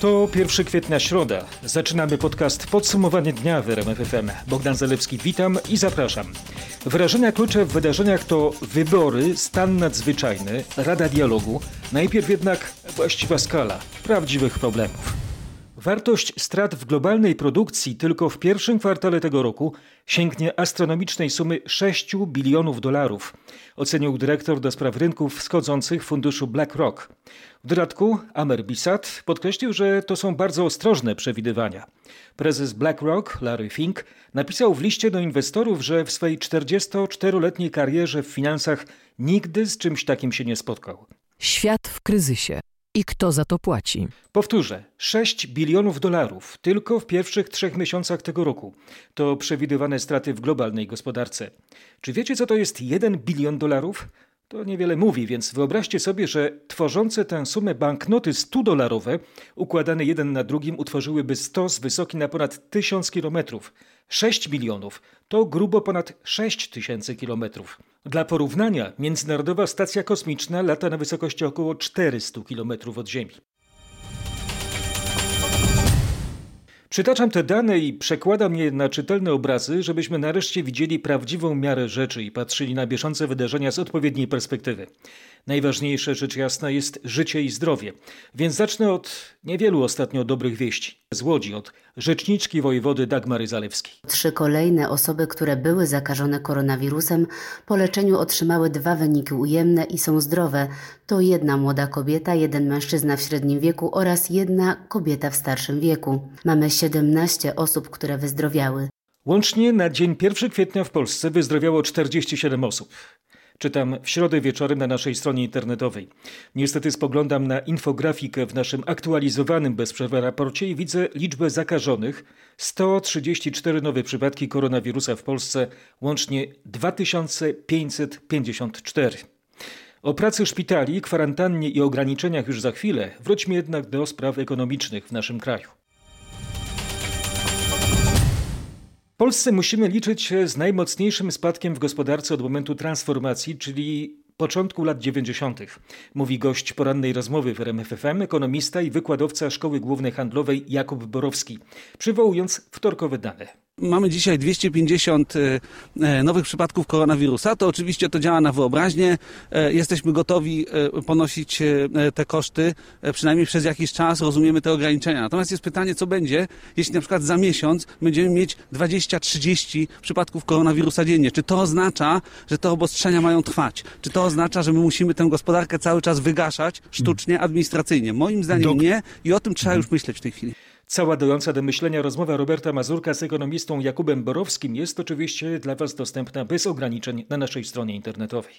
To 1 kwietnia, środa. Zaczynamy podcast Podsumowanie dnia w RMF FM. Bogdan Zalewski, witam i zapraszam. Wyrażenia klucze w wydarzeniach to wybory, stan nadzwyczajny, Rada Dialogu, najpierw jednak właściwa skala prawdziwych problemów. Wartość strat w globalnej produkcji tylko w pierwszym kwartale tego roku sięgnie astronomicznej sumy 6 bilionów dolarów, ocenił dyrektor do spraw rynków wschodzących funduszu BlackRock. W dodatku Amer Bissat podkreślił, że to są bardzo ostrożne przewidywania. Prezes BlackRock, Larry Fink, napisał w liście do inwestorów, że w swej 44-letniej karierze w finansach nigdy z czymś takim się nie spotkał. Świat w kryzysie. I kto za to płaci? Powtórzę, 6 bilionów dolarów tylko w pierwszych trzech miesiącach tego roku. To przewidywane straty w globalnej gospodarce. Czy wiecie, co to jest 1 bilion dolarów? To niewiele mówi, więc wyobraźcie sobie, że tworzące tę sumę banknoty 100-dolarowe, układane jeden na drugim, utworzyłyby stos wysoki na ponad 1000 kilometrów. 6 bilionów to grubo ponad 6 tysięcy kilometrów. Dla porównania, Międzynarodowa Stacja Kosmiczna lata na wysokości około 400 kilometrów od Ziemi. Przytaczam te dane i przekładam je na czytelne obrazy, żebyśmy nareszcie widzieli prawdziwą miarę rzeczy i patrzyli na bieżące wydarzenia z odpowiedniej perspektywy. Najważniejsze, rzecz jasna, jest życie i zdrowie. Więc zacznę od niewielu ostatnio dobrych wieści. Z Łodzi, od rzeczniczki wojewody Dagmary Zalewskiej. Trzy kolejne osoby, które były zakażone koronawirusem, po leczeniu otrzymały dwa wyniki ujemne i są zdrowe. To jedna młoda kobieta, jeden mężczyzna w średnim wieku oraz jedna kobieta w starszym wieku. Mamy 17 osób, które wyzdrowiały. Łącznie na dzień 1 kwietnia w Polsce wyzdrowiało 47 osób. Czytam w środę wieczorem na naszej stronie internetowej. Niestety spoglądam na infografikę w naszym aktualizowanym bez przerwy raporcie i widzę liczbę zakażonych. 134 nowe przypadki koronawirusa w Polsce, łącznie 2554. O pracy szpitali, kwarantannie i ograniczeniach już za chwilę. Wróćmy jednak do spraw ekonomicznych w naszym kraju. Polsce musimy liczyć się z najmocniejszym spadkiem w gospodarce od momentu transformacji, czyli początku lat 90. Mówi gość porannej rozmowy w RMFFM, ekonomista i wykładowca Szkoły Głównej Handlowej Jakub Borowski, przywołując wtorkowe dane. Mamy dzisiaj 250 e, e, nowych przypadków koronawirusa. To oczywiście to działa na wyobraźnię. E, jesteśmy gotowi ponosić te koszty, przynajmniej przez jakiś czas rozumiemy te ograniczenia. Natomiast jest pytanie, co będzie, jeśli na przykład za miesiąc będziemy mieć 20-30 przypadków koronawirusa dziennie. Czy to oznacza, że te obostrzenia mają trwać? Czy to oznacza, że my musimy tę gospodarkę cały czas wygaszać sztucznie, administracyjnie? Moim zdaniem nie i o tym trzeba już myśleć w tej chwili. Cała dająca do myślenia rozmowa Roberta Mazurka z ekonomistą Jakubem Borowskim jest oczywiście dla Was dostępna bez ograniczeń na naszej stronie internetowej.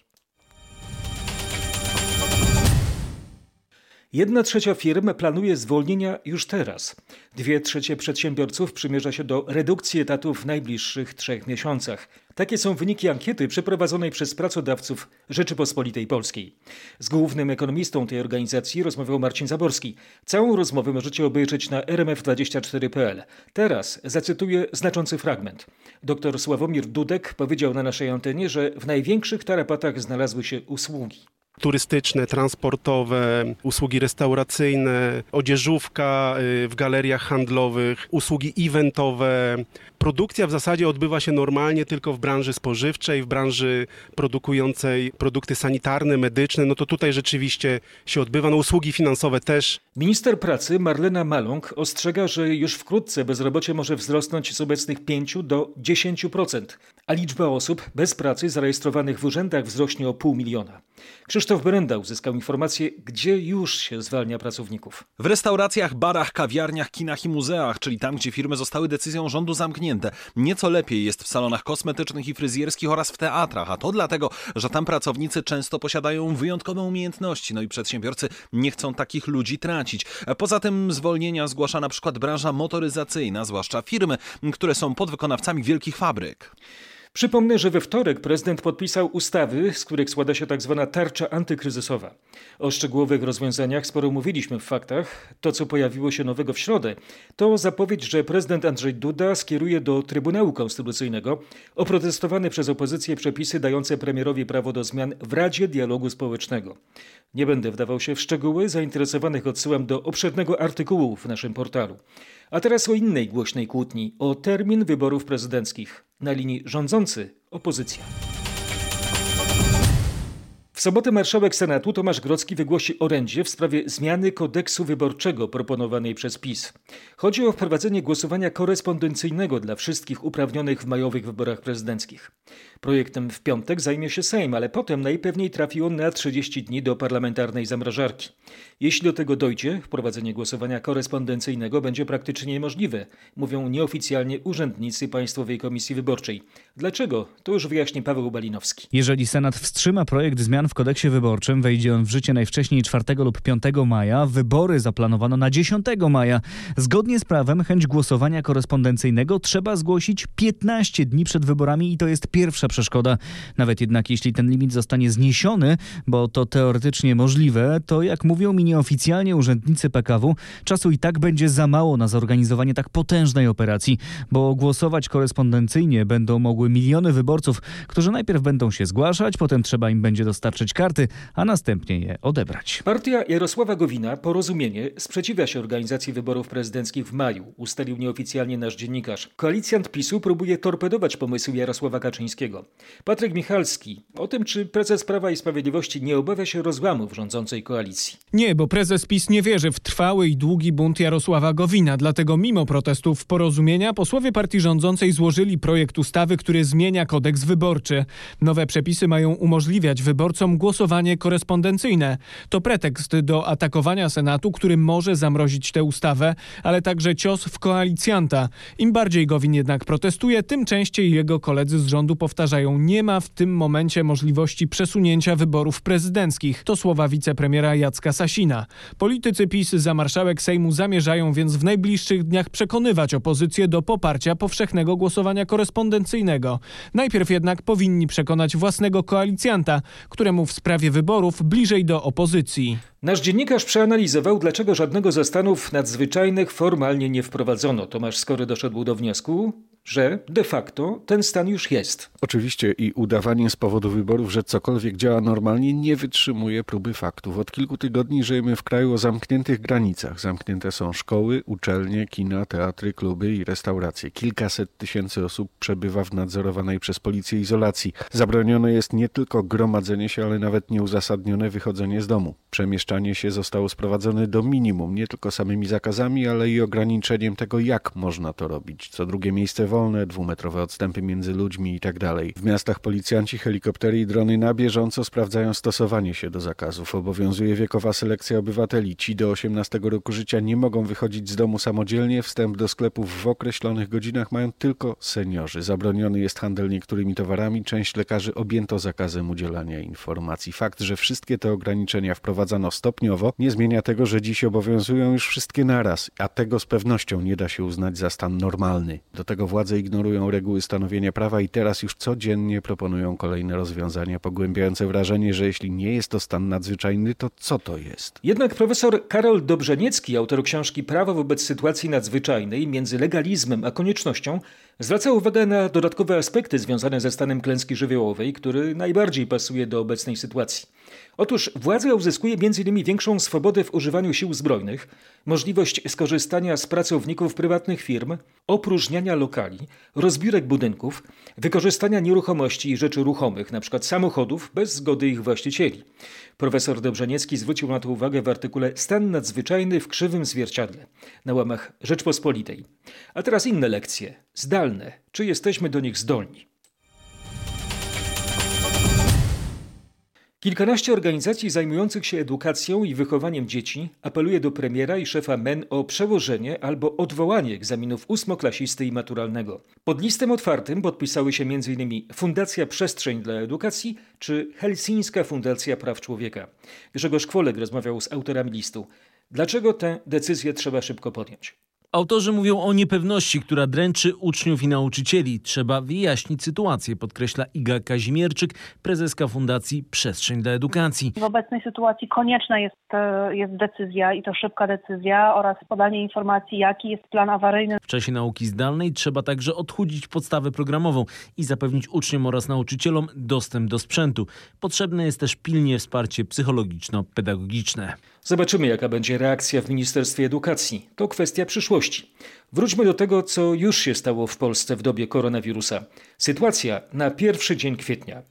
Jedna trzecia firm planuje zwolnienia już teraz. Dwie trzecie przedsiębiorców przymierza się do redukcji etatów w najbliższych trzech miesiącach. Takie są wyniki ankiety przeprowadzonej przez pracodawców Rzeczypospolitej Polskiej. Z głównym ekonomistą tej organizacji rozmawiał Marcin Zaborski. Całą rozmowę możecie obejrzeć na rmf24.pl. Teraz zacytuję znaczący fragment. Dr Sławomir Dudek powiedział na naszej antenie, że w największych tarapatach znalazły się usługi turystyczne, transportowe, usługi restauracyjne, odzieżówka y, w galeriach handlowych, usługi eventowe. Produkcja w zasadzie odbywa się normalnie tylko w branży spożywczej, w branży produkującej produkty sanitarne, medyczne. No to tutaj rzeczywiście się odbywa. No usługi finansowe też. Minister pracy Marlena Maląg ostrzega, że już wkrótce bezrobocie może wzrosnąć z obecnych 5 do 10%, a liczba osób bez pracy zarejestrowanych w urzędach wzrośnie o pół miliona. Krzysztof Berenda uzyskał informację, gdzie już się zwalnia pracowników. W restauracjach, barach, kawiarniach, kinach i muzeach, czyli tam, gdzie firmy zostały decyzją rządu zamknięte. Nieco lepiej jest w salonach kosmetycznych i fryzjerskich oraz w teatrach, a to dlatego, że tam pracownicy często posiadają wyjątkowe umiejętności, no i przedsiębiorcy nie chcą takich ludzi tracić. Poza tym zwolnienia zgłasza na przykład branża motoryzacyjna, zwłaszcza firmy, które są podwykonawcami wielkich fabryk. Przypomnę, że we wtorek prezydent podpisał ustawy, z których składa się tzw. Tak tarcza antykryzysowa. O szczegółowych rozwiązaniach sporo mówiliśmy w faktach. To, co pojawiło się nowego w środę, to zapowiedź, że prezydent Andrzej Duda skieruje do Trybunału Konstytucyjnego oprotestowane przez opozycję przepisy dające premierowi prawo do zmian w Radzie Dialogu Społecznego. Nie będę wdawał się w szczegóły, zainteresowanych odsyłam do obszernego artykułu w naszym portalu. A teraz o innej głośnej kłótni, o termin wyborów prezydenckich. Na linii rządzący opozycja. W sobotę marszałek Senatu Tomasz Grocki wygłosi orędzie w sprawie zmiany kodeksu wyborczego proponowanej przez PiS. Chodzi o wprowadzenie głosowania korespondencyjnego dla wszystkich uprawnionych w majowych wyborach prezydenckich. Projektem w piątek zajmie się Sejm, ale potem najpewniej trafi on na 30 dni do parlamentarnej zamrażarki. Jeśli do tego dojdzie, wprowadzenie głosowania korespondencyjnego będzie praktycznie niemożliwe, mówią nieoficjalnie urzędnicy Państwowej Komisji Wyborczej. Dlaczego? To już wyjaśni Paweł Balinowski. Jeżeli Senat wstrzyma projekt zmian w kodeksie wyborczym, wejdzie on w życie najwcześniej 4 lub 5 maja. Wybory zaplanowano na 10 maja. Zgodnie z prawem chęć głosowania korespondencyjnego trzeba zgłosić 15 dni przed wyborami i to jest pierwsza przeszkoda. Nawet jednak jeśli ten limit zostanie zniesiony, bo to teoretycznie możliwe, to jak mówią mi nieoficjalnie urzędnicy PKW, czasu i tak będzie za mało na zorganizowanie tak potężnej operacji, bo głosować korespondencyjnie będą mogły miliony wyborców, którzy najpierw będą się zgłaszać, potem trzeba im będzie dostarczyć karty, a następnie je odebrać. Partia Jarosława Gowina, Porozumienie, sprzeciwia się organizacji wyborów prezydenckich w maju, ustalił nieoficjalnie nasz dziennikarz. Koalicjant PiSu próbuje torpedować pomysł Jarosława Kaczyńskiego. Patryk Michalski o tym, czy prezes Prawa i Sprawiedliwości nie obawia się rozłamów rządzącej koalicji. Nie, bo prezes PiS nie wierzy w trwały i długi bunt Jarosława Gowina. Dlatego mimo protestów porozumienia posłowie partii rządzącej złożyli projekt ustawy, który zmienia kodeks wyborczy. Nowe przepisy mają umożliwiać wyborcom głosowanie korespondencyjne. To pretekst do atakowania Senatu, który może zamrozić tę ustawę, ale także cios w koalicjanta. Im bardziej Gowin jednak protestuje, tym częściej jego koledzy z rządu powtarzają, nie ma w tym momencie możliwości przesunięcia wyborów prezydenckich. To słowa wicepremiera Jacka Sasina. Politycy PiS za marszałek Sejmu zamierzają więc w najbliższych dniach przekonywać opozycję do poparcia powszechnego głosowania korespondencyjnego. Najpierw jednak powinni przekonać własnego koalicjanta, któremu w sprawie wyborów bliżej do opozycji. Nasz dziennikarz przeanalizował, dlaczego żadnego ze stanów nadzwyczajnych formalnie nie wprowadzono. Tomasz Skory doszedł do wniosku, że de facto ten stan już jest. Oczywiście i udawanie z powodu wyborów, że cokolwiek działa normalnie, nie wytrzymuje próby faktów. Od kilku tygodni żyjemy w kraju o zamkniętych granicach. Zamknięte są szkoły, uczelnie, kina, teatry, kluby i restauracje. Kilkaset tysięcy osób przebywa w nadzorowanej przez policję izolacji. Zabronione jest nie tylko gromadzenie się, ale nawet nieuzasadnione wychodzenie z domu. Przemieszczanie się zostało sprowadzone do minimum, nie tylko samymi zakazami, ale i ograniczeniem tego, jak można to robić. Co drugie miejsce wolne, dwumetrowe odstępy między ludźmi itd. Tak w miastach policjanci, helikoptery i drony na bieżąco sprawdzają stosowanie się do zakazów. Obowiązuje wiekowa selekcja obywateli. Ci do 18 roku życia nie mogą wychodzić z domu samodzielnie. Wstęp do sklepów w określonych godzinach mają tylko seniorzy. Zabroniony jest handel niektórymi towarami. Część lekarzy objęto zakazem udzielania informacji. Fakt, że wszystkie te ograniczenia wprowadzano stopniowo, nie zmienia tego, że dziś obowiązują już wszystkie naraz, a tego z pewnością nie da się uznać za stan normalny. Do tego władze ignorują reguły stanowienia prawa i teraz już codziennie proponują kolejne rozwiązania pogłębiające wrażenie, że jeśli nie jest to stan nadzwyczajny, to co to jest? Jednak profesor Karol Dobrzeniecki, autor książki Prawo wobec sytuacji nadzwyczajnej między legalizmem a koniecznością, zwraca uwagę na dodatkowe aspekty związane ze stanem klęski żywiołowej, który najbardziej pasuje do obecnej sytuacji. Otóż władza uzyskuje m.in. większą swobodę w używaniu sił zbrojnych, możliwość skorzystania z pracowników prywatnych firm, opróżniania lokali, rozbiórek budynków, wykorzystania nieruchomości i rzeczy ruchomych, np. samochodów, bez zgody ich właścicieli. Profesor Dobrzeniecki zwrócił na to uwagę w artykule Stan nadzwyczajny w krzywym zwierciadle na łamach Rzeczpospolitej. A teraz inne lekcje, zdalne. Czy jesteśmy do nich zdolni? Kilkanaście organizacji zajmujących się edukacją i wychowaniem dzieci apeluje do premiera i szefa MEN o przełożenie albo odwołanie egzaminów ósmoklasisty i maturalnego. Pod listem otwartym podpisały się m.in. Fundacja Przestrzeń dla Edukacji czy Helsińska Fundacja Praw Człowieka. Grzegorz Kwolek rozmawiał z autorami listu. Dlaczego tę decyzję trzeba szybko podjąć? Autorzy mówią o niepewności, która dręczy uczniów i nauczycieli. Trzeba wyjaśnić sytuację, podkreśla Iga Kazimierczyk, prezeska Fundacji Przestrzeń dla Edukacji. W obecnej sytuacji konieczna jest, e, jest decyzja i to szybka decyzja oraz podanie informacji, jaki jest plan awaryjny. W czasie nauki zdalnej trzeba także odchudzić podstawę programową i zapewnić uczniom oraz nauczycielom dostęp do sprzętu. Potrzebne jest też pilnie wsparcie psychologiczno-pedagogiczne. Zobaczymy, jaka będzie reakcja w Ministerstwie Edukacji. To kwestia przyszłości. Wróćmy do tego, co już się stało w Polsce w dobie koronawirusa. Sytuacja na pierwszy dzień kwietnia.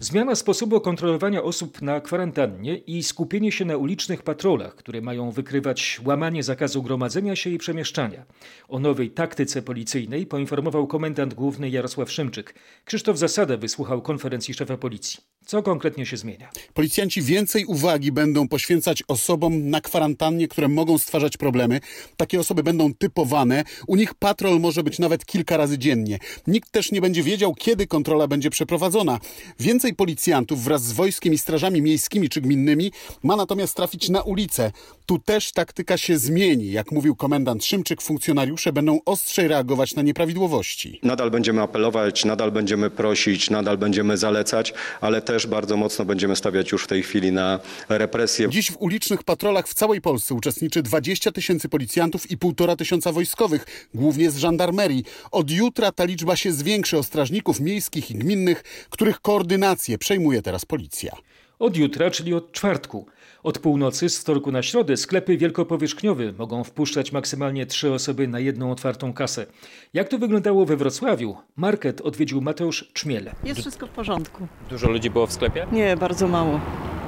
Zmiana sposobu kontrolowania osób na kwarantannie i skupienie się na ulicznych patrolach, które mają wykrywać łamanie zakazu gromadzenia się i przemieszczania. O nowej taktyce policyjnej poinformował komendant główny Jarosław Szymczyk. Krzysztof Zasada wysłuchał konferencji szefa policji. Co konkretnie się zmienia? Policjanci więcej uwagi będą poświęcać osobom na kwarantannie, które mogą stwarzać problemy. Takie osoby będą typowane. U nich patrol może być nawet kilka razy dziennie. Nikt też nie będzie wiedział, kiedy kontrola będzie przeprowadzona. Więcej policjantów wraz z wojskiem i strażami miejskimi czy gminnymi ma natomiast trafić na ulicę. Tu też taktyka się zmieni. Jak mówił komendant Szymczyk, funkcjonariusze będą ostrzej reagować na nieprawidłowości. Nadal będziemy apelować, nadal będziemy prosić, nadal będziemy zalecać, ale też bardzo mocno będziemy stawiać już w tej chwili na represję. Dziś w ulicznych patrolach w całej Polsce uczestniczy 20 tysięcy policjantów i półtora tysiąca wojskowych, głównie z żandarmerii. Od jutra ta liczba się zwiększy o strażników miejskich i gminnych, których koordynację przejmuje teraz policja. Od jutra, czyli od czwartku. Od północy z wtorku na środę sklepy wielkopowierzchniowe mogą wpuszczać maksymalnie trzy osoby na jedną otwartą kasę. Jak to wyglądało we Wrocławiu? Market odwiedził Mateusz Czmiel. Jest wszystko w porządku. Dużo ludzi było w sklepie? Nie, bardzo mało.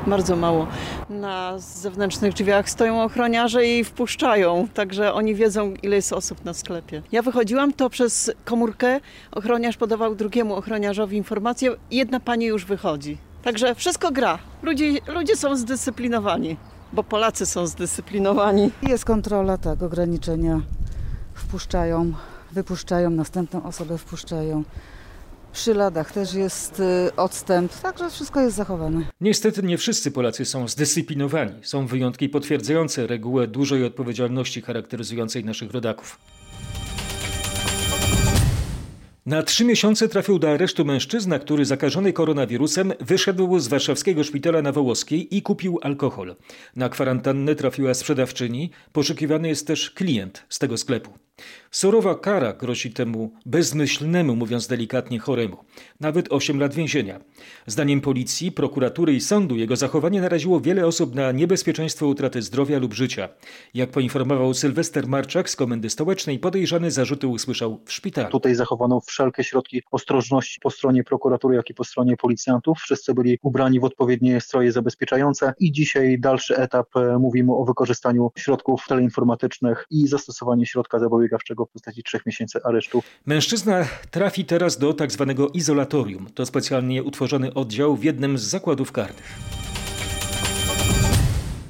Bardzo mało. Na zewnętrznych drzwiach stoją ochroniarze i wpuszczają, także oni wiedzą, ile jest osób na sklepie. Ja wychodziłam to przez komórkę, ochroniarz podawał drugiemu ochroniarzowi informację, jedna pani już wychodzi. Także wszystko gra. Ludzie, ludzie są zdyscyplinowani, bo Polacy są zdyscyplinowani. Jest kontrola, tak, ograniczenia. Wpuszczają, wypuszczają, następną osobę wpuszczają. Przy ladach też jest y, odstęp, także wszystko jest zachowane. Niestety nie wszyscy Polacy są zdyscyplinowani. Są wyjątki potwierdzające regułę dużej odpowiedzialności charakteryzującej naszych rodaków. Na trzy miesiące trafił do aresztu mężczyzna, który zakażony koronawirusem wyszedł z warszawskiego szpitala na Wołoskiej i kupił alkohol. Na kwarantannę trafiła sprzedawczyni, poszukiwany jest też klient z tego sklepu. Surowa kara grozi temu bezmyślnemu, mówiąc delikatnie, choremu. Nawet 8 lat więzienia. Zdaniem policji, prokuratury i sądu jego zachowanie naraziło wiele osób na niebezpieczeństwo utraty zdrowia lub życia. Jak poinformował Sylwester Marczak z Komendy Stołecznej, podejrzany zarzuty usłyszał w szpitalu. Tutaj zachowano wszelkie środki ostrożności po stronie prokuratury, jak i po stronie policjantów. Wszyscy byli ubrani w odpowiednie stroje zabezpieczające i dzisiaj dalszy etap e, mówimy o wykorzystaniu środków teleinformatycznych i zastosowaniu środka zapobiegawczego w postaci trzech miesięcy aresztu. Mężczyzna trafi teraz do tak zwanego izolatorium. To specjalnie utworzony oddział w jednym z zakładów karnych.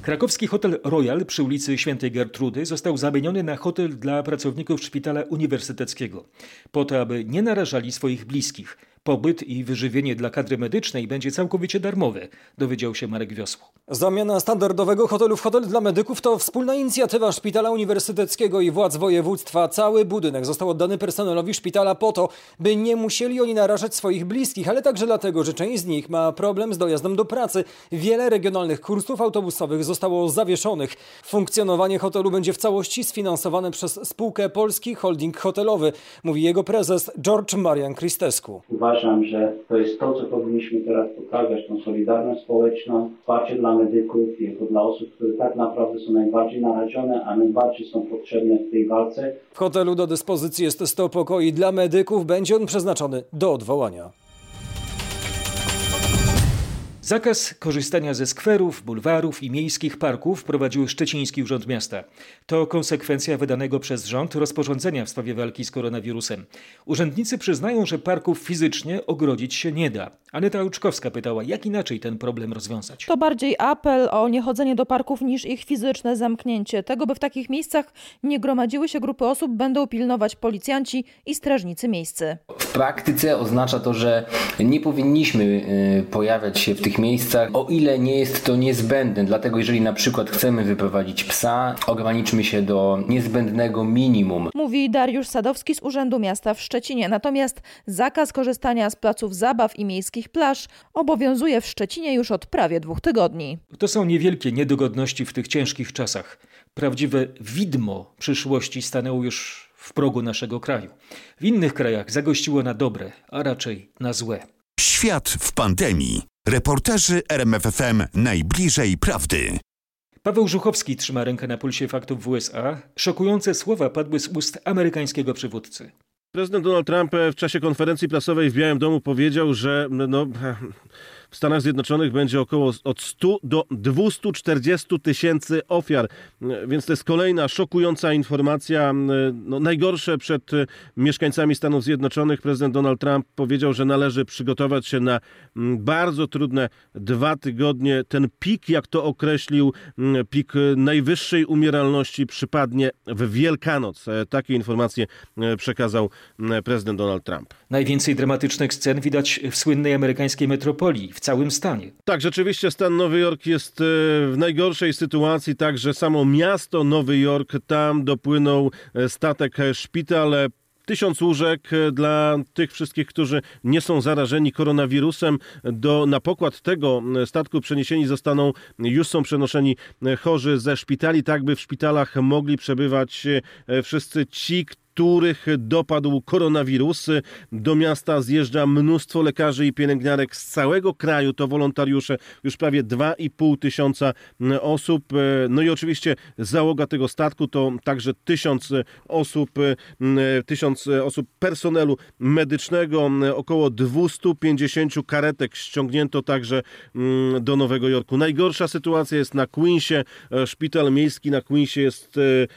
Krakowski hotel Royal przy ulicy Świętej Gertrudy został zamieniony na hotel dla pracowników szpitala uniwersyteckiego, po to, aby nie narażali swoich bliskich. Pobyt i wyżywienie dla kadry medycznej będzie całkowicie darmowe, dowiedział się Marek Wiosło. Zamiana standardowego hotelu w hotel dla medyków to wspólna inicjatywa Szpitala Uniwersyteckiego i władz województwa. Cały budynek został oddany personelowi szpitala po to, by nie musieli oni narażać swoich bliskich, ale także dlatego, że część z nich ma problem z dojazdem do pracy. Wiele regionalnych kursów autobusowych zostało zawieszonych. Funkcjonowanie hotelu będzie w całości sfinansowane przez spółkę Polski Holding Hotelowy, mówi jego prezes George Marian Christescu. Uważam, że to jest to, co powinniśmy teraz pokazać, tą solidarność społeczną, wsparcie dla medyków, jako dla osób, które tak naprawdę są najbardziej narażone, a najbardziej są potrzebne w tej walce. W hotelu do dyspozycji jest 100 pokoi dla medyków, będzie on przeznaczony do odwołania. Zakaz korzystania ze skwerów, bulwarów i miejskich parków wprowadził Szczeciński Urząd Miasta. To konsekwencja wydanego przez rząd rozporządzenia w sprawie walki z koronawirusem. Urzędnicy przyznają, że parków fizycznie ogrodzić się nie da. Aneta Łuczkowska pytała, jak inaczej ten problem rozwiązać. To bardziej apel o niechodzenie do parków niż ich fizyczne zamknięcie. Tego, by w takich miejscach nie gromadziły się grupy osób, będą pilnować policjanci i strażnicy miejscy. W praktyce oznacza to, że nie powinniśmy pojawiać się w tych miejscach, o ile nie jest to niezbędne. Dlatego jeżeli na przykład chcemy wyprowadzić psa, ograniczmy się do niezbędnego minimum. Mówi Dariusz Sadowski z Urzędu Miasta w Szczecinie. Natomiast zakaz korzystania z placów zabaw i miejskich plaż obowiązuje w Szczecinie już od prawie dwóch tygodni. To są niewielkie niedogodności w tych ciężkich czasach. Prawdziwe widmo przyszłości stanęło już w progu naszego kraju. W innych krajach zagościło na dobre, a raczej na złe. Świat w pandemii. Reporterzy RMFFM najbliżej prawdy. Paweł Żuchowski trzyma rękę na pulsie faktów w USA. Szokujące słowa padły z ust amerykańskiego przywódcy. Prezydent Donald Trump w czasie konferencji prasowej w Białym Domu powiedział, że no, w Stanach Zjednoczonych będzie około od 100 do 240 tysięcy ofiar. Więc to jest kolejna szokująca informacja. No, najgorsze przed mieszkańcami Stanów Zjednoczonych. Prezydent Donald Trump powiedział, że należy przygotować się na bardzo trudne dwa tygodnie. Ten pik, jak to określił, pik najwyższej umieralności przypadnie w Wielkanoc. Takie informacje przekazał prezydent Donald Trump. Najwięcej dramatycznych scen widać w słynnej amerykańskiej metropolii w całym stanie. Tak, rzeczywiście stan Nowy Jork jest e, w najgorszej sytuacji, także samo miasto Nowy Jork, tam dopłynął e, statek e, szpital. Tysiąc łóżek dla tych wszystkich, którzy nie są zarażeni koronawirusem. Do, na pokład tego statku przeniesieni zostaną, już są przenoszeni chorzy ze szpitali, tak by w szpitalach mogli przebywać wszyscy ci, których dopadł koronawirus. Do miasta zjeżdża mnóstwo lekarzy i pielęgniarek z całego kraju. To wolontariusze, już prawie 2,5 tysiąca osób. No i oczywiście załoga tego statku to także tysiąc osób, tysiąc osób personelu medycznego. Około 250 karetek ściągnięto także mm, do Nowego Jorku. Najgorsza sytuacja jest na Queensie. Szpital miejski na Queensie jest e, e,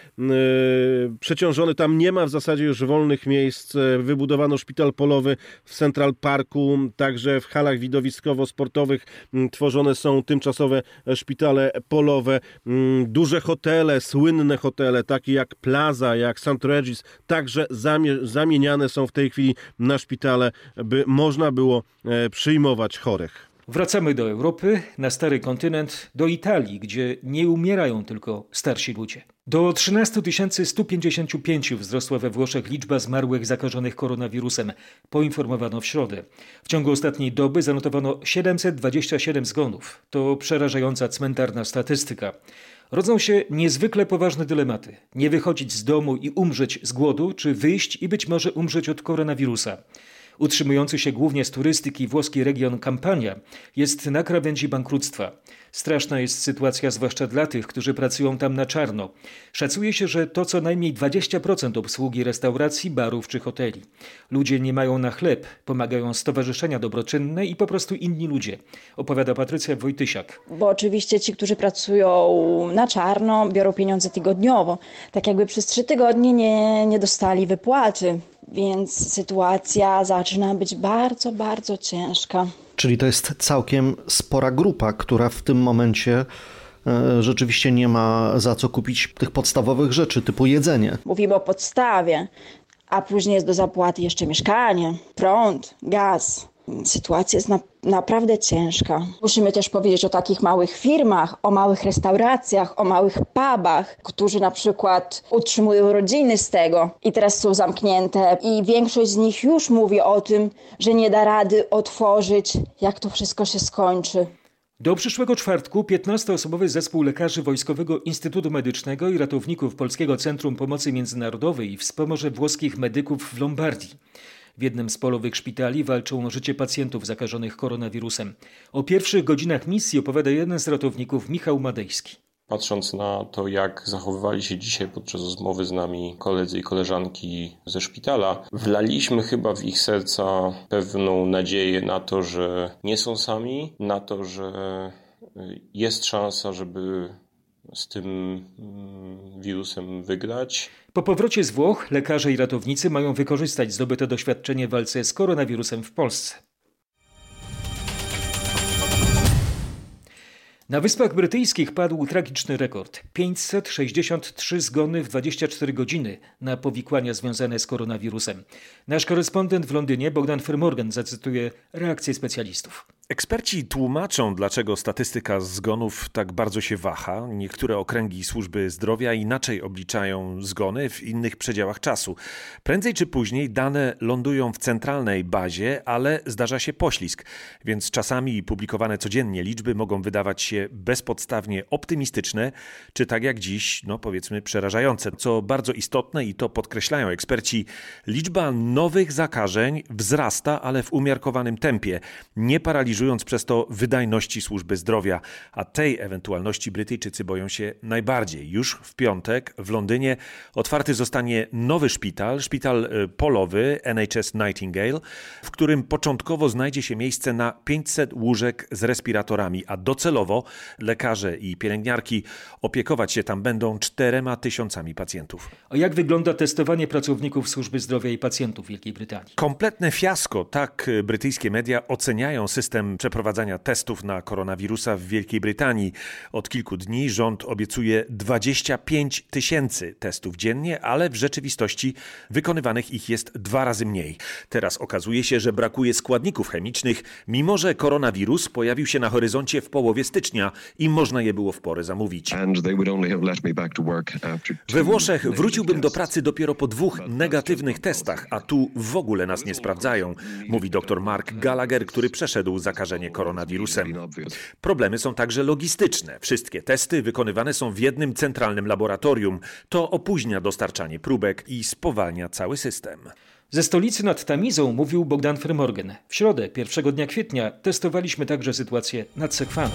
przeciążony. Tam nie ma w zasadzie już wolnych miejsc. Wybudowano szpital polowy w Central Parku, także w halach widowiskowo-sportowych tworzone są tymczasowe szpitale polowe. Duże hotele, słynne hotele, takie jak Plaza, jak St. Regis, także zamieniane są w tej chwili na szpitale, by można było przyjmować chorych. Wracamy do Europy, na stary kontynent, do Italii, gdzie nie umierają tylko starsi ludzie. Do 13 155 wzrosła we Włoszech liczba zmarłych zakażonych koronawirusem, poinformowano w środę. W ciągu ostatniej doby zanotowano 727 zgonów. To przerażająca cmentarna statystyka. Rodzą się niezwykle poważne dylematy. Nie wychodzić z domu i umrzeć z głodu, czy wyjść i być może umrzeć od koronawirusa. Utrzymujący się głównie z turystyki włoski region Campania jest na krawędzi bankructwa. Straszna jest sytuacja zwłaszcza dla tych, którzy pracują tam na czarno. Szacuje się, że to co najmniej 20% obsługi restauracji, barów czy hoteli. Ludzie nie mają na chleb, pomagają stowarzyszenia dobroczynne i po prostu inni ludzie, opowiada Patrycja Wojtysiak. Bo oczywiście ci, którzy pracują na czarno, biorą pieniądze tygodniowo. Tak jakby przez trzy tygodnie nie, nie dostali wypłaty więc sytuacja zaczyna być bardzo, bardzo ciężka. Czyli to jest całkiem spora grupa, która w tym momencie e, rzeczywiście nie ma za co kupić tych podstawowych rzeczy, typu jedzenie. Mówimy o podstawie, a później jest do zapłaty jeszcze mieszkanie, prąd, gaz. Sytuacja jest na, naprawdę ciężka. Musimy też powiedzieć o takich małych firmach, o małych restauracjach, o małych pubach, którzy na przykład utrzymują rodziny z tego i teraz są zamknięte. I większość z nich już mówi o tym, że nie da rady otworzyć, jak to wszystko się skończy. Do przyszłego czwartku 15-osobowy zespół lekarzy Wojskowego Instytutu Medycznego i ratowników Polskiego Centrum Pomocy Międzynarodowej wspomoże włoskich medyków w Lombardii. W jednym z polowych szpitali walczą o życie pacjentów zakażonych koronawirusem. O pierwszych godzinach misji opowiada jeden z ratowników, Michał Madejski. Patrząc na to, jak zachowywali się dzisiaj podczas rozmowy z nami koledzy i koleżanki ze szpitala, wlaliśmy chyba w ich serca pewną nadzieję na to, że nie są sami, na to, że jest szansa, żeby z tym mm, wirusem wygrać. Po powrocie z Włoch lekarze i ratownicy mają wykorzystać zdobyte doświadczenie w walce z koronawirusem w Polsce. Na Wyspach Brytyjskich padł tragiczny rekord. 563 zgony w 24 godziny na powikłania związane z koronawirusem. Nasz korespondent w Londynie, Bogdan Fermorgan, zacytuje reakcję specjalistów. Eksperci tłumaczą, dlaczego statystyka zgonów tak bardzo się waha. Niektóre okręgi służby zdrowia inaczej obliczają zgony w innych przedziałach czasu. Prędzej czy później dane lądują w centralnej bazie, ale zdarza się poślizg, więc czasami publikowane codziennie liczby mogą wydawać się bezpodstawnie optymistyczne, czy tak jak dziś, no powiedzmy, przerażające. Co bardzo istotne i to podkreślają eksperci, liczba nowych zakażeń wzrasta, ale w umiarkowanym tempie, nie paraliżując przez to wydajności służby zdrowia. A tej ewentualności Brytyjczycy boją się najbardziej. Już w piątek w Londynie otwarty zostanie nowy szpital, szpital y, polowy NHS Nightingale, w którym początkowo znajdzie się miejsce na 500 łóżek z respiratorami, a docelowo lekarze i pielęgniarki opiekować się tam będą czterema tysiącami pacjentów. A jak wygląda testowanie pracowników służby zdrowia i pacjentów w Wielkiej Brytanii? Kompletne fiasko, tak y, brytyjskie media oceniają system przeprowadzania testów na koronawirusa w Wielkiej Brytanii. Od kilku dni rząd obiecuje 25 tysięcy testów dziennie, ale w rzeczywistości wykonywanych ich jest dwa razy mniej. Teraz okazuje się, że brakuje składników chemicznych, mimo że koronawirus pojawił się na horyzoncie w połowie stycznia i można je było w porę zamówić. We Włoszech wróciłbym do pracy dopiero po dwóch negatywnych testach, a tu w ogóle nas nie sprawdzają, mówi dr Mark Gallagher, który przeszedł zakażenie koronawirusem. Problemy są także logistyczne. Wszystkie testy wykonywane są w jednym centralnym laboratorium. To opóźnia dostarczanie próbek i spowalnia cały system. Ze stolicy nad Tamizą mówił Bogdan Fermorgen. W środę, pierwszego dnia kwietnia, testowaliśmy także sytuację nad Sekwaną.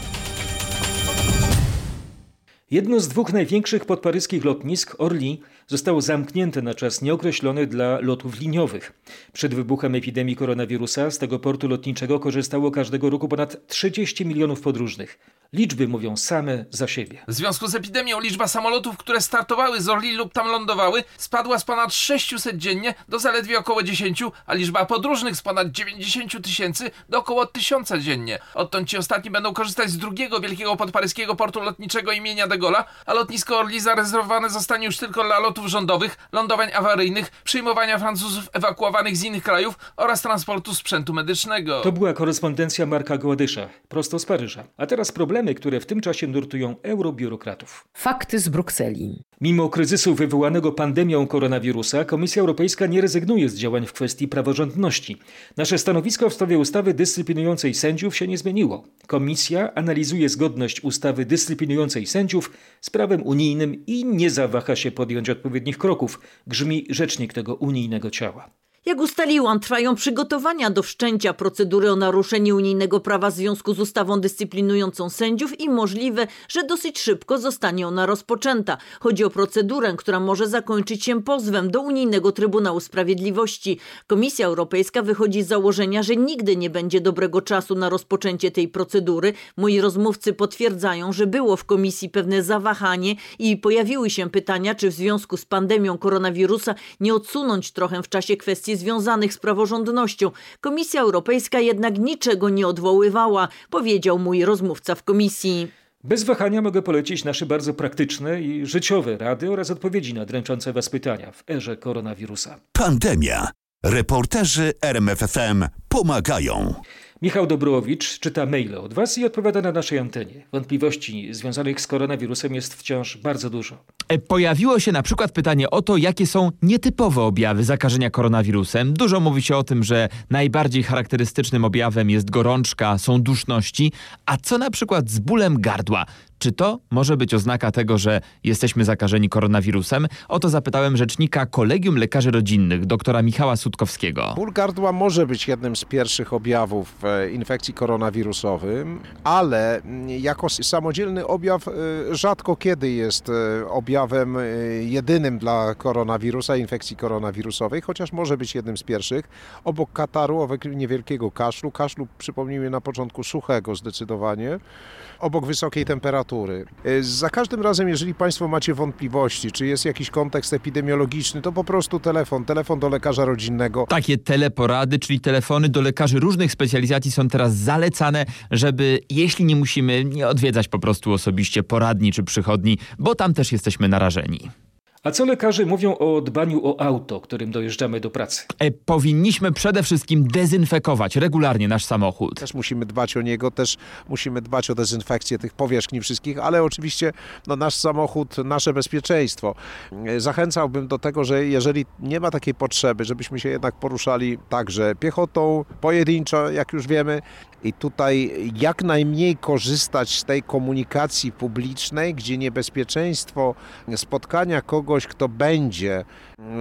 Jedno z dwóch największych podparyskich lotnisk, Orly, zostało zamknięte na czas nieokreślony dla lotów liniowych. Przed wybuchem epidemii koronawirusa z tego portu lotniczego korzystało każdego roku ponad 30 milionów podróżnych. Liczby mówią same za siebie. W związku z epidemią liczba samolotów, które startowały z Orly lub tam lądowały, spadła z ponad 600 dziennie do zaledwie około 10, a liczba podróżnych z ponad 90 tysięcy do około 1000 dziennie. Odtąd ci ostatni będą korzystać z drugiego wielkiego podparyskiego portu lotniczego imienia de Gaulle'a, a lotnisko Orly zarezerwowane zostanie już tylko dla lotów rządowych, lądowań awaryjnych, przyjmowania Francuzów ewakuowanych z innych krajów oraz transportu sprzętu medycznego. To była korespondencja Marka Goładysza, prosto z Paryża. A teraz problemy, które w tym czasie nurtują eurobiurokratów. Fakty z Brukseli. Mimo kryzysu wywołanego pandemią koronawirusa, Komisja Europejska nie rezygnuje z działań w kwestii praworządności. Nasze stanowisko w sprawie ustawy dyscyplinującej sędziów się nie zmieniło. Komisja analizuje zgodność ustawy dyscyplinującej sędziów z prawem unijnym i nie zawaha się podjąć odpowiednich kroków, grzmi rzecznik tego unijnego ciała. Jak ustaliłam, trwają przygotowania do wszczęcia procedury o naruszenie unijnego prawa w związku z ustawą dyscyplinującą sędziów i możliwe, że dosyć szybko zostanie ona rozpoczęta. Chodzi o procedurę, która może zakończyć się pozwem do Unijnego Trybunału Sprawiedliwości. Komisja Europejska wychodzi z założenia, że nigdy nie będzie dobrego czasu na rozpoczęcie tej procedury. Moi rozmówcy potwierdzają, że było w komisji pewne zawahanie i pojawiły się pytania, czy w związku z pandemią koronawirusa nie odsunąć trochę w czasie kwestii związanych z praworządnością. Komisja Europejska jednak niczego nie odwoływała, powiedział mój rozmówca w komisji. Bez wahania mogę polecić nasze bardzo praktyczne i życiowe rady oraz odpowiedzi na dręczące Was pytania w erze koronawirusa. Pandemia. Reporterzy RMFFM pomagają. Michał Dobrowicz czyta maile od Was i odpowiada na naszej antenie. Wątpliwości związanych z koronawirusem jest wciąż bardzo dużo. E, Pojawiło się na przykład pytanie o to, jakie są nietypowe objawy zakażenia koronawirusem. Dużo mówi się o tym, że najbardziej charakterystycznym objawem jest gorączka, są duszności, a co na przykład z bólem gardła? Czy to może być oznaka tego, że jesteśmy zakażeni koronawirusem? O to zapytałem rzecznika Kolegium Lekarzy Rodzinnych, doktora Michała Sutkowskiego. Ból gardła może być jednym z pierwszych objawów e, infekcji koronawirusowym, ale mm, jako samodzielny objaw e, rzadko kiedy jest e, objawem jedynym dla koronawirusa, infekcji koronawirusowej, chociaż może być jednym z pierwszych. Obok kataru, obok niewielkiego kaszlu, kaszlu przypomnijmy na początku suchego zdecydowanie, obok wysokiej temperatury. Za każdym razem, jeżeli Państwo macie wątpliwości, czy jest jakiś kontekst epidemiologiczny, to po prostu telefon, telefon do lekarza rodzinnego. Takie teleporady, czyli telefony do lekarzy różnych specjalizacji są teraz zalecane, żeby jeśli nie musimy, nie odwiedzać po prostu osobiście poradni czy przychodni, bo tam też jesteśmy narażeni. A co lekarze mówią o dbaniu o auto, którym dojeżdżamy do pracy? E, powinniśmy przede wszystkim dezynfekować regularnie nasz samochód. Też musimy dbać o niego, też musimy dbać o dezynfekcję tych powierzchni wszystkich, ale oczywiście no, nasz samochód, nasze bezpieczeństwo. E, Zachęcałbym do tego, że jeżeli nie ma takiej potrzeby, żebyśmy się jednak poruszali także piechotą, pojedynczo, jak już wiemy, i tutaj jak najmniej korzystać z tej komunikacji publicznej, gdzie niebezpieczeństwo spotkania kogoś, kto będzie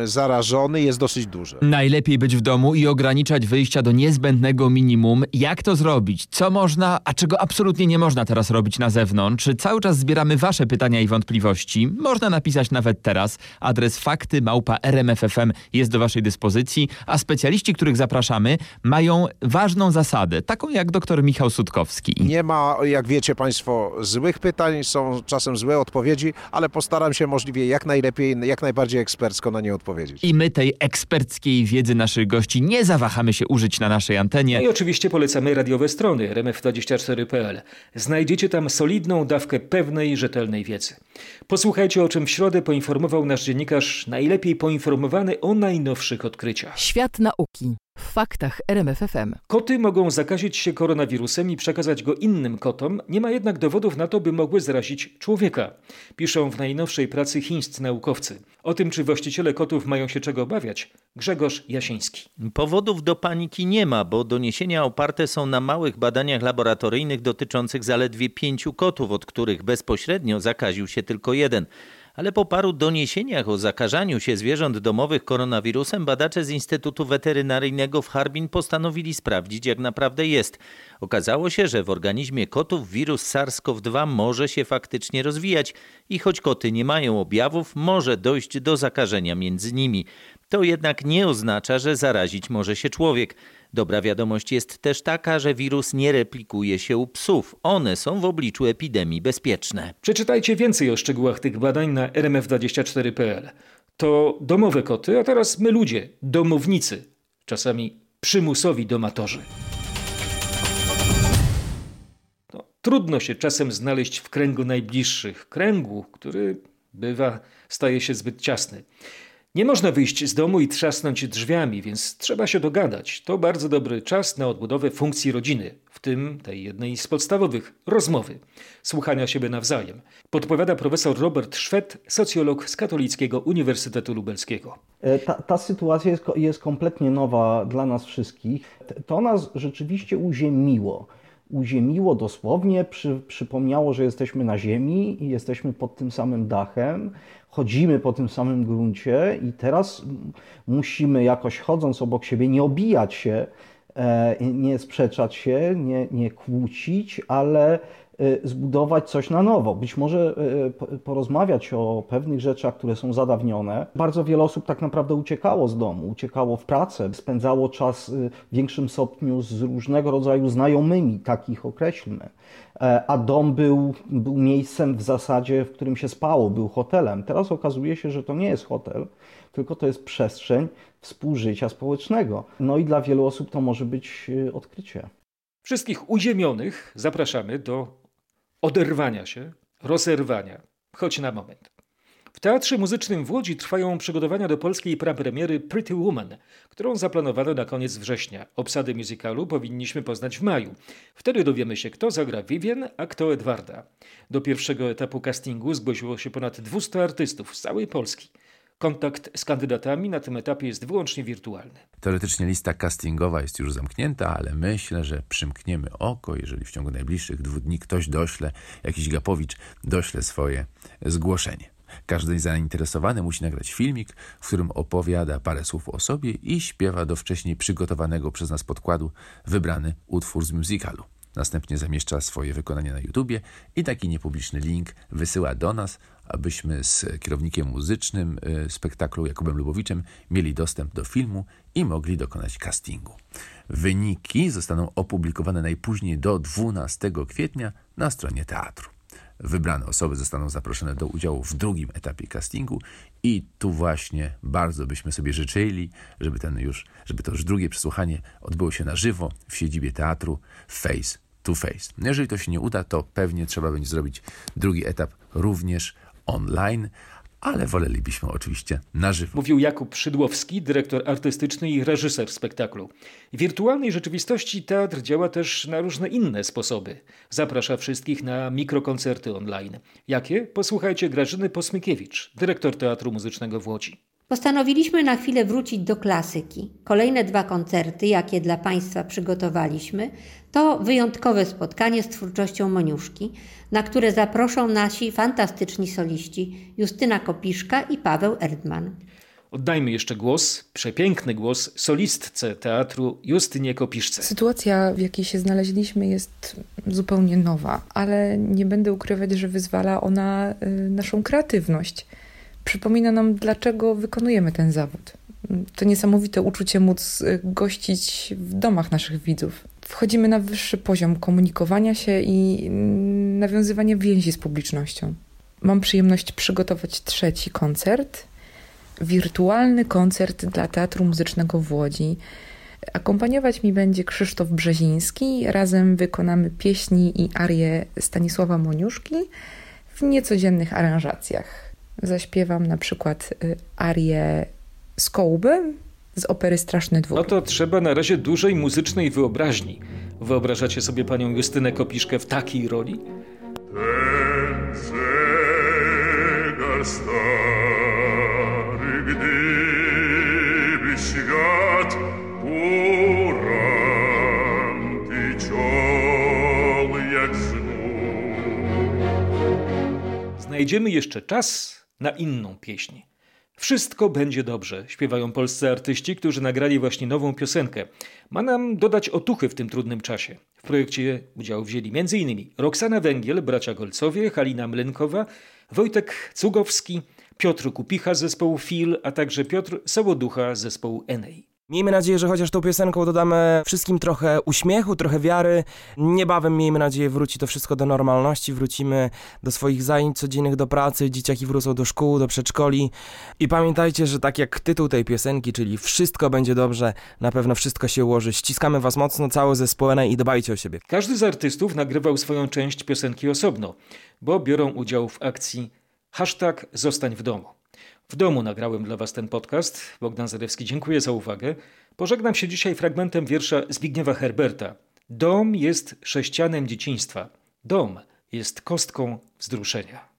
zarażony, jest dosyć duże. Najlepiej być w domu i ograniczać wyjścia do niezbędnego minimum. Jak to zrobić? Co można, a czego absolutnie nie można teraz robić na zewnątrz? Cały czas zbieramy Wasze pytania i wątpliwości. Można napisać nawet teraz. Adres fakty małpa rmf.fm jest do Waszej dyspozycji, a specjaliści, których zapraszamy, mają ważną zasadę, taką jak dr Michał Sutkowski. Nie ma, jak wiecie Państwo, złych pytań, są czasem złe odpowiedzi, ale postaram się możliwie jak najlepiej, jak najbardziej ekspercko na nie odpowiedzieć. I my tej eksperckiej wiedzy naszych gości nie zawahamy się użyć na naszej antenie. No i oczywiście polecamy radiowe strony rmf24.pl. Znajdziecie tam solidną dawkę pewnej, rzetelnej wiedzy. Posłuchajcie, o czym w środę poinformował nasz dziennikarz najlepiej poinformowany o najnowszych odkryciach. Świat nauki w faktach RMFFM. Koty mogą zakazić się koronawirusem i przekazać go innym kotom, nie ma jednak dowodów na to, by mogły zarazić człowieka. Piszą w najnowszej pracy chińscy naukowcy. O tym, czy właściciele kotów mają się czego obawiać, Grzegorz Jasiński. Powodów do paniki nie ma, bo doniesienia oparte są na małych badaniach laboratoryjnych dotyczących zaledwie pięciu kotów, od których bezpośrednio zakaził się tylko jeden ale po paru doniesieniach o zakażaniu się zwierząt domowych koronawirusem badacze z Instytutu Weterynaryjnego w Harbin postanowili sprawdzić, jak naprawdę jest. Okazało się, że w organizmie kotów wirus SARS-CoV-2 może się faktycznie rozwijać i choć koty nie mają objawów, może dojść do zakażenia między nimi. To jednak nie oznacza, że zarazić może się człowiek. Dobra wiadomość jest też taka, że wirus nie replikuje się u psów. One są w obliczu epidemii bezpieczne. Przeczytajcie więcej o szczegółach tych badań na rmf24.pl. To domowe koty, a teraz my ludzie, domownicy, czasami przymusowi domatorzy. No, trudno się czasem znaleźć w kręgu najbliższych, kręgu, który bywa, staje się zbyt ciasny. Nie można wyjść z domu i trzasnąć drzwiami, więc trzeba się dogadać. To bardzo dobry czas na odbudowę funkcji rodziny, w tym tej jednej z podstawowych rozmowy, słuchania siebie nawzajem. Podpowiada profesor Robert Szwed, socjolog z Katolickiego Uniwersytetu Lubelskiego. Ta, ta sytuacja jest, jest kompletnie nowa dla nas wszystkich. To nas rzeczywiście uziemiło uziemiło dosłownie, przy, przypomniało, że jesteśmy na ziemi i jesteśmy pod tym samym dachem, chodzimy po tym samym gruncie i teraz musimy jakoś chodząc obok siebie nie obijać się, nie sprzeczać się, nie, nie kłócić, ale zbudować coś na nowo. Być może porozmawiać o pewnych rzeczach, które są zadawnione. Bardzo wiele osób tak naprawdę uciekało z domu, uciekało w pracę, spędzało czas w większym stopniu z różnego rodzaju znajomymi, takich określmy. A dom był, był miejscem w zasadzie, w którym się spało, był hotelem. Teraz okazuje się, że to nie jest hotel, tylko to jest przestrzeń współżycia społecznego. No i dla wielu osób to może być odkrycie. Wszystkich uziemionych zapraszamy do oderwania się, rozerwania, choć na moment. W Teatrze Muzycznym w Łodzi trwają przygotowania do polskiej prapremiery Pretty Woman, którą zaplanowano na koniec września. Obsadę musicalu powinniśmy poznać w maju. Wtedy dowiemy się, kto zagra Vivien, a kto Edwarda. Do pierwszego etapu castingu zgłosiło się ponad 200 artystów z całej Polski. Kontakt z kandydatami na tym etapie jest wyłącznie wirtualny. Teoretycznie lista castingowa jest już zamknięta, ale myślę, że przymkniemy oko, jeżeli w ciągu najbliższych dwóch dni ktoś dośle, jakiś Gapowicz dośle swoje zgłoszenie. Każdy zainteresowany musi nagrać filmik, w którym opowiada parę słów o sobie i śpiewa do wcześniej przygotowanego przez nas podkładu wybrany utwór z musicalu. Następnie zamieszcza swoje wykonanie na YouTubie i taki niepubliczny link wysyła do nas, abyśmy z kierownikiem muzycznym spektaklu Jakubem Lubowiczem mieli dostęp do filmu i mogli dokonać castingu. Wyniki zostaną opublikowane najpóźniej do 12 kwietnia na stronie teatru. Wybrane osoby zostaną zaproszone do udziału w drugim etapie castingu i tu właśnie bardzo byśmy sobie życzyli, żeby ten już, żeby to już drugie przesłuchanie odbyło się na żywo w siedzibie teatru Face to Face. Jeżeli to się nie uda, to pewnie trzeba będzie zrobić drugi etap również online, ale wolelibyśmy oczywiście na żywo. Mówił Jakub Szydłowski, dyrektor artystyczny i reżyser spektaklu. W wirtualnej rzeczywistości teatr działa też na różne inne sposoby. Zaprasza wszystkich na mikrokoncerty online. Jakie? Posłuchajcie Grażyny Posmykiewicz, dyrektor Teatru Muzycznego w Łodzi. Postanowiliśmy na chwilę wrócić do klasyki. Kolejne dwa koncerty, jakie dla Państwa przygotowaliśmy, to wyjątkowe spotkanie z twórczością Moniuszki, na które zaproszą nasi fantastyczni soliści Justyna Kopiszka i Paweł Erdman. Oddajmy jeszcze głos, przepiękny głos solistce teatru Justynie Kopiszce. Sytuacja, w jakiej się znaleźliśmy, jest zupełnie nowa, ale nie będę ukrywać, że wyzwala ona y, naszą kreatywność przypomina nam, dlaczego wykonujemy ten zawód. To niesamowite uczucie móc y, gościć w domach naszych widzów. Wchodzimy na wyższy poziom komunikowania się i mm, nawiązywania więzi z publicznością. Mam przyjemność przygotować trzeci koncert, wirtualny koncert dla Teatru Muzycznego w Łodzi. Akompaniować mi będzie Krzysztof Brzeziński. Razem wykonamy pieśni i arie Stanisława Moniuszki w niecodziennych aranżacjach zaśpiewam na przykład y, arię Skołby z opery Straszny Dwór. No to trzeba na razie dużej muzycznej wyobraźni. Wyobrażacie sobie panią Justynę Kopiszkę w takiej roli? Ten zegar stary, gdyby świat poranty ciął jak znów. Znajdziemy jeszcze czas na inną pieśń. Wszystko będzie dobrze, śpiewają polscy artyści, którzy nagrali właśnie nową piosenkę. Ma nam dodać otuchy w tym trudnym czasie. W projekcie udział wzięli m.in. Roxana Węgiel, bracia Golcowie, Halina Mlenkowa, Wojtek Cugowski, Piotr Kupicha z zespołu Fil, a także Piotr Sołoducha z zespołu Enej. Miejmy nadzieję, że chociaż tą piosenką dodamy wszystkim trochę uśmiechu, trochę wiary. Niebawem, miejmy nadzieję, wróci to wszystko do normalności, wrócimy do swoich zajęć codziennych, do pracy, dzieciaki wrócą do szkół, do przedszkoli. I pamiętajcie, że tak jak tytuł tej piosenki, czyli Wszystko będzie dobrze, na pewno wszystko się ułoży. Ściskamy was mocno, całe zespoł i dbajcie o siebie. Każdy z artystów nagrywał swoją część piosenki osobno, bo biorą udział w akcji hashtag Zostań w domu. W domu nagrałem dla Was ten podcast. Bogdan Zarewski, dziękuję za uwagę. Pożegnam się dzisiaj fragmentem wiersza Zbigniewa Herberta. Dom jest sześcianem dzieciństwa. Dom jest kostką wzruszenia.